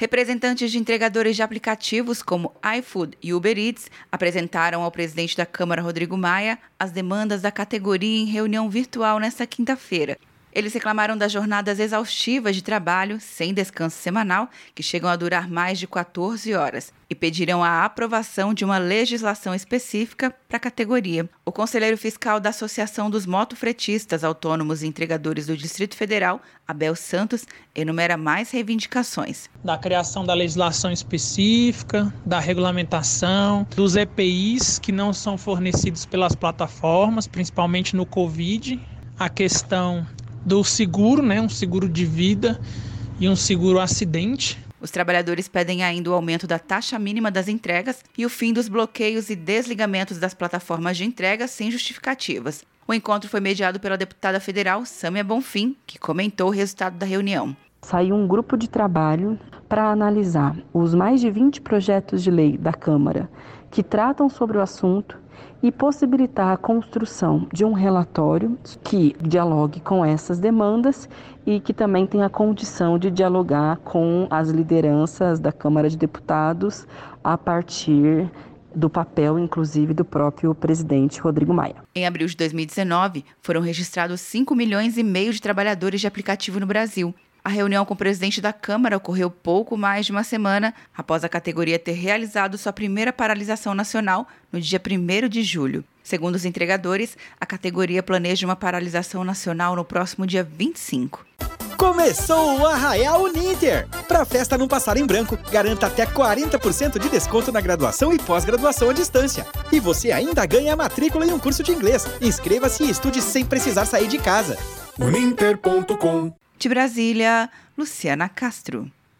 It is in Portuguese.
Representantes de entregadores de aplicativos como iFood e Uber Eats apresentaram ao presidente da Câmara, Rodrigo Maia, as demandas da categoria em reunião virtual nesta quinta-feira eles reclamaram das jornadas exaustivas de trabalho, sem descanso semanal, que chegam a durar mais de 14 horas, e pediram a aprovação de uma legislação específica para a categoria. O conselheiro fiscal da Associação dos Motofretistas Autônomos e Entregadores do Distrito Federal, Abel Santos, enumera mais reivindicações. Da criação da legislação específica, da regulamentação, dos EPIs que não são fornecidos pelas plataformas, principalmente no Covid, a questão do seguro, né, um seguro de vida e um seguro acidente. Os trabalhadores pedem ainda o aumento da taxa mínima das entregas e o fim dos bloqueios e desligamentos das plataformas de entrega sem justificativas. O encontro foi mediado pela deputada federal Sâmia Bonfim, que comentou o resultado da reunião. Saiu um grupo de trabalho para analisar os mais de 20 projetos de lei da Câmara que tratam sobre o assunto e possibilitar a construção de um relatório que dialogue com essas demandas e que também tenha a condição de dialogar com as lideranças da Câmara de Deputados a partir do papel, inclusive, do próprio presidente Rodrigo Maia. Em abril de 2019, foram registrados 5 milhões e meio de trabalhadores de aplicativo no Brasil. A reunião com o presidente da Câmara ocorreu pouco mais de uma semana após a categoria ter realizado sua primeira paralisação nacional no dia 1 de julho. Segundo os entregadores, a categoria planeja uma paralisação nacional no próximo dia 25. Começou o Arraial Uninter! Para a festa não passar em branco, garanta até 40% de desconto na graduação e pós-graduação à distância. E você ainda ganha a matrícula em um curso de inglês. Inscreva-se e estude sem precisar sair de casa. Uninter.com de Brasília, Luciana Castro.